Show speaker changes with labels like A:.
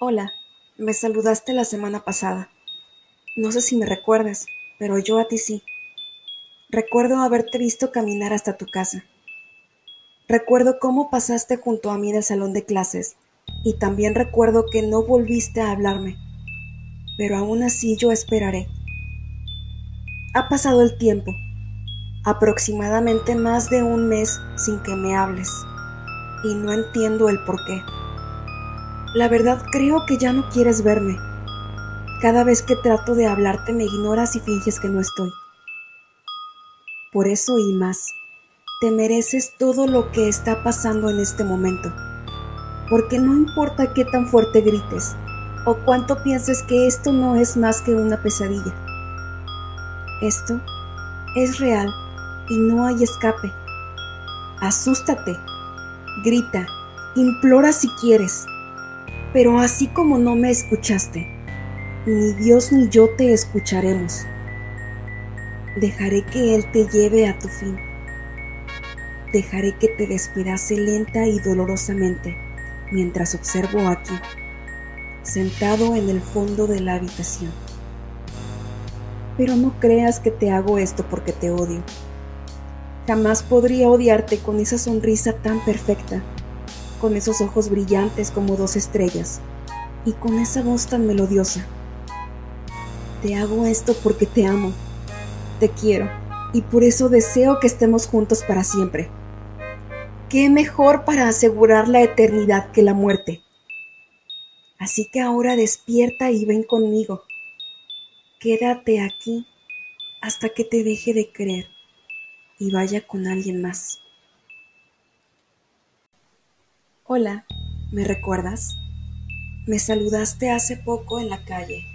A: Hola, me saludaste la semana pasada. No sé si me recuerdas, pero yo a ti sí. Recuerdo haberte visto caminar hasta tu casa. Recuerdo cómo pasaste junto a mí del salón de clases y también recuerdo que no volviste a hablarme. Pero aún así yo esperaré. Ha pasado el tiempo, aproximadamente más de un mes sin que me hables, y no entiendo el por qué. La verdad creo que ya no quieres verme. Cada vez que trato de hablarte me ignoras y finges que no estoy. Por eso y más, te mereces todo lo que está pasando en este momento. Porque no importa qué tan fuerte grites o cuánto pienses que esto no es más que una pesadilla. Esto es real y no hay escape. Asústate, grita, implora si quieres pero así como no me escuchaste, ni Dios ni yo te escucharemos. Dejaré que Él te lleve a tu fin. Dejaré que te despidace lenta y dolorosamente mientras observo aquí, sentado en el fondo de la habitación. Pero no creas que te hago esto porque te odio. Jamás podría odiarte con esa sonrisa tan perfecta con esos ojos brillantes como dos estrellas y con esa voz tan melodiosa. Te hago esto porque te amo, te quiero y por eso deseo que estemos juntos para siempre. ¿Qué mejor para asegurar la eternidad que la muerte? Así que ahora despierta y ven conmigo. Quédate aquí hasta que te deje de creer y vaya con alguien más. Hola, ¿me recuerdas? Me saludaste hace poco en la calle